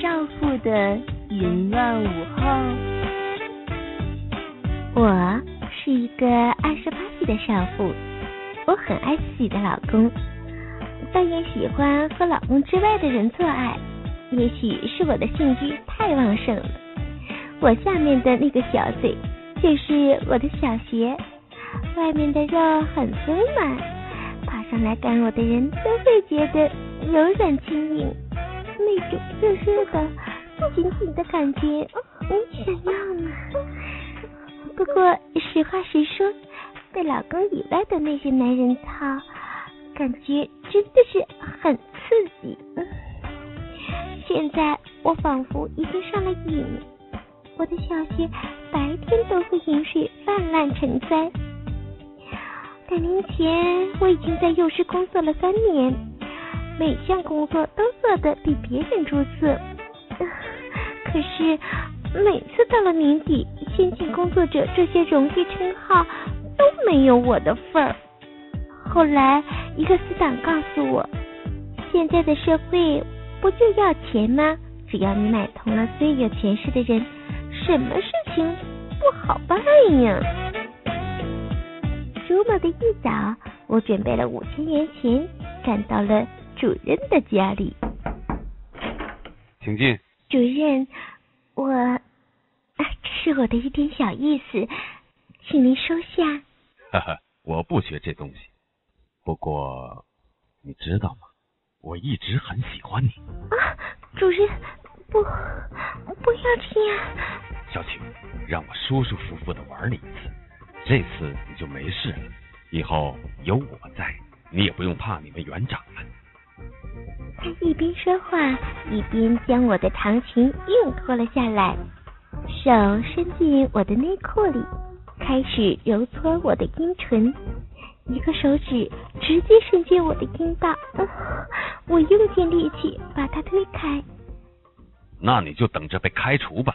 少妇的淫乱午后，我是一个二十八岁的少妇，我很爱自己的老公，但也喜欢和老公之外的人做爱。也许是我的性欲太旺盛了，我下面的那个小嘴就是我的小穴，外面的肉很丰满，爬上来干我的人都会觉得柔软轻盈，那种热热的、紧紧的感觉，你想要吗？不过实话实说，被老公以外的那些男人操，感觉真的是很刺激。现在我仿佛已经上了瘾，我的小穴白天都会饮水泛滥成灾。两年前我已经在幼师工作了三年，每项工作都做得比别人出色。可是每次到了年底，先进工作者这些荣誉称号都没有我的份儿。后来一个死党告诉我，现在的社会。不就要钱吗？只要你买通了最有权势的人，什么事情不好办呀？周末的一早，我准备了五千元钱，赶到了主任的家里。请进。主任，我这是我的一点小意思，请您收下。哈哈，我不学这东西。不过，你知道吗？我一直很喜欢你啊，主任，不，不要这样。小曲，让我舒舒服服的玩你一次，这次你就没事了。以后有我在，你也不用怕你们园长了。他一边说话，一边将我的长裙硬脱了下来，手伸进我的内裤里，开始揉搓我的阴唇。一个手指直接伸进我的阴道，我用尽力气把他推开。那你就等着被开除吧，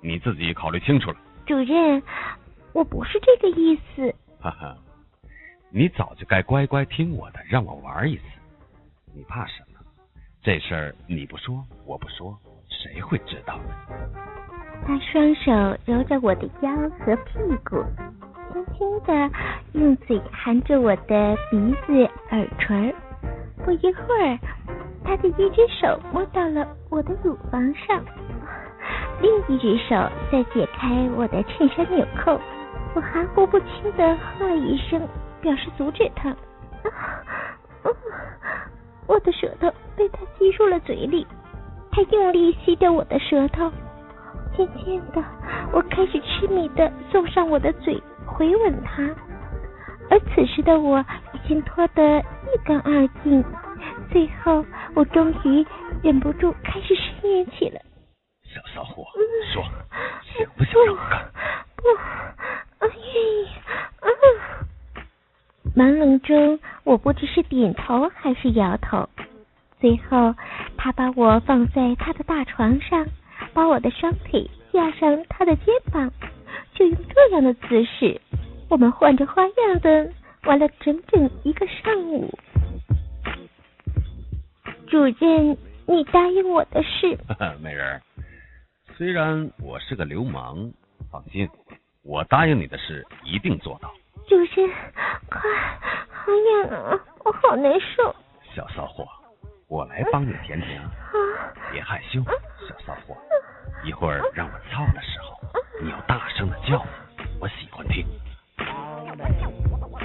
你自己考虑清楚了。主任，我不是这个意思。哈哈，你早就该乖乖听我的，让我玩一次。你怕什么？这事儿你不说，我不说，谁会知道呢？他双手揉着我的腰和屁股。轻轻的用嘴含着我的鼻子、耳垂，不一会儿，他的一只手摸到了我的乳房上，另一只手在解开我的衬衫纽扣。我含糊不清的喝了一声，表示阻止他。我的舌头被他吸入了嘴里，他用力吸着我的舌头。渐渐的，我开始痴迷的送上我的嘴。回吻他，而此时的我已经脱得一干二净。最后，我终于忍不住开始呻吟起来。小骚货，说想不想让我干？不，我愿意。朦胧中，我不知是点头还是摇头。最后，他把我放在他的大床上，把我的双腿压上他的肩膀。就用这样的姿势，我们换着花样的玩了整整一个上午。主任，你答应我的事。美人，虽然我是个流氓，放心，我答应你的事一定做到。主任，快，好痒啊，我好难受。小骚货，我来帮你舔舔。别害羞，小骚货，一会儿让我操的时候。你要大声的叫，我喜欢听。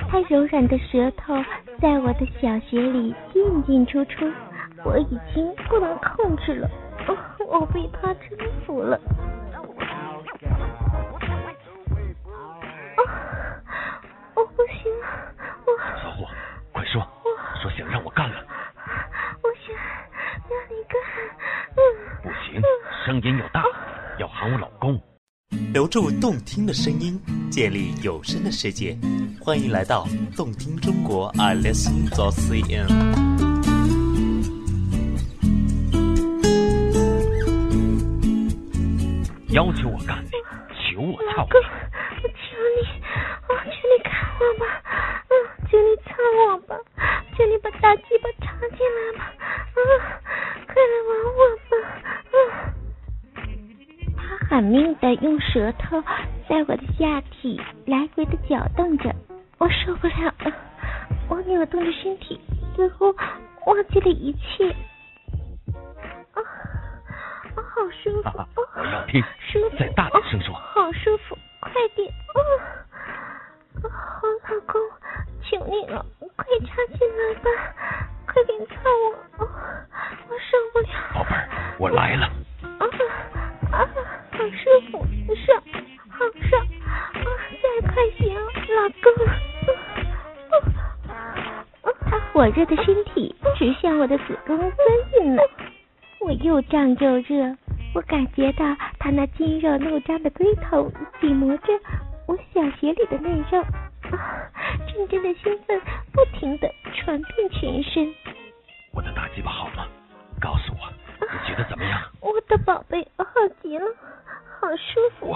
他柔软的舌头在我的小穴里进进出出，我已经不能控制了，我被他征服了。声音又大，要喊我老公。留住动听的声音，建立有声的世界。欢迎来到动听中国，I listen to CN。要求我干你，求狠命的用舌头在我的下体来回的搅动着，我受不了了，我扭动着身体，似乎忘记了一切。啊，好舒服！我要听，舒服！再大点声说。好舒服，快点！啊，好老公，求你了，快插进来吧，快点操我，我受不了。宝贝儿，我来了。火热的身体直向我的子宫钻进来，我又胀又热，我感觉到他那筋肉怒张的龟头紧磨着我小穴里的内肉，啊，阵阵的兴奋不停的传遍全身。我的大鸡巴好吗？告诉我，你觉得怎么样？我的宝贝，好极了，好舒服。我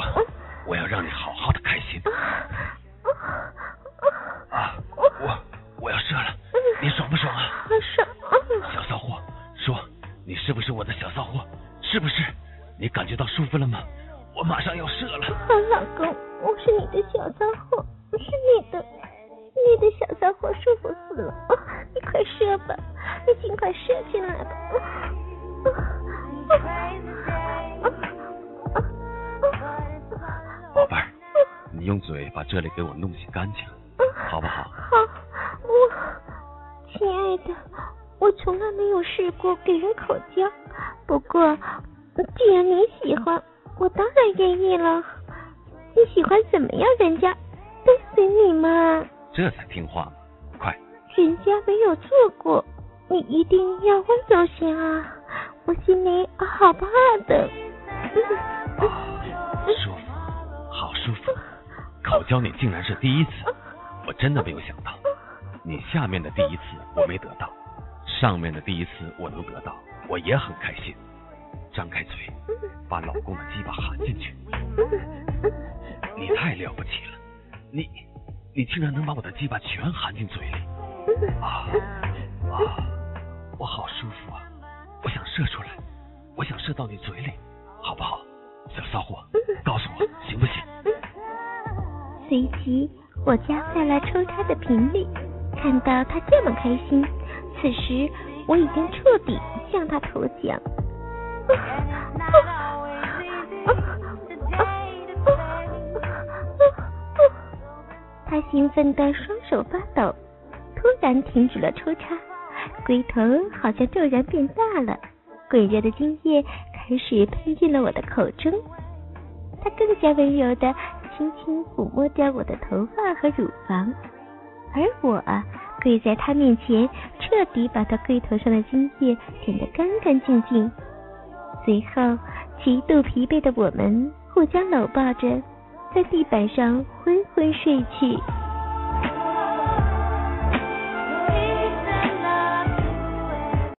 我是你的小骚货，我是你的，你的小骚货舒服死了。你快射吧，你尽快射进来吧。宝贝儿，你用嘴把这里给我弄洗干净，好不好？好，我亲爱的，我从来没有试过给人口交，不过既然你喜欢，我当然愿意了。你喜欢怎么样，人家都随你嘛。这才听话嘛，快！人家没有做过，你一定要温柔些啊。我心里好怕的。舒服，好舒服。口交你竟然是第一次，我真的没有想到。你下面的第一次我没得到，上面的第一次我能得到，我也很开心。张开嘴，把老公的鸡巴含进去。你太了不起了，你你竟然能把我的鸡巴全含进嘴里。啊啊，我好舒服啊！我想射出来，我想射到你嘴里，好不好？小骚货，告诉我行不行？随即我加快了抽插的频率，看到他这么开心，此时我已经彻底向他投降。他兴奋的双手发抖，突然停止了抽插，龟头好像骤然变大了，滚热的精液开始喷进了我的口中。他更加温柔的轻轻抚摸着我的头发和乳房，而我跪在他面前，彻底把他龟头上的精液舔得干干净净。随后，极度疲惫的我们互相搂抱着，在地板上昏昏睡去。